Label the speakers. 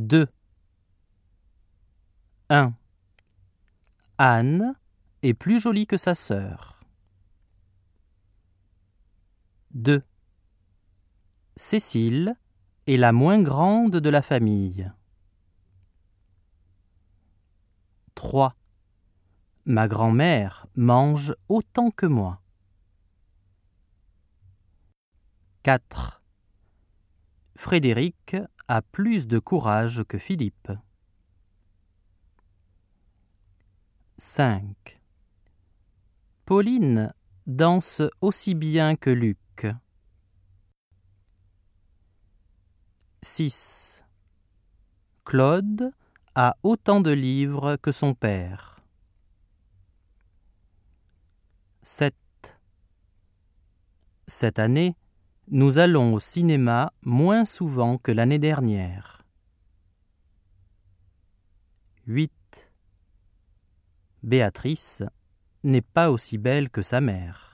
Speaker 1: 2. 1. Anne est plus jolie que sa sœur. 2. Cécile est la moins grande de la famille. 3. Ma grand-mère mange autant que moi. 4. Frédéric a plus de courage que Philippe. 5. Pauline danse aussi bien que Luc. 6. Claude a autant de livres que son père. 7. Cette année, nous allons au cinéma moins souvent que l'année dernière. 8. Béatrice n'est pas aussi belle que sa mère.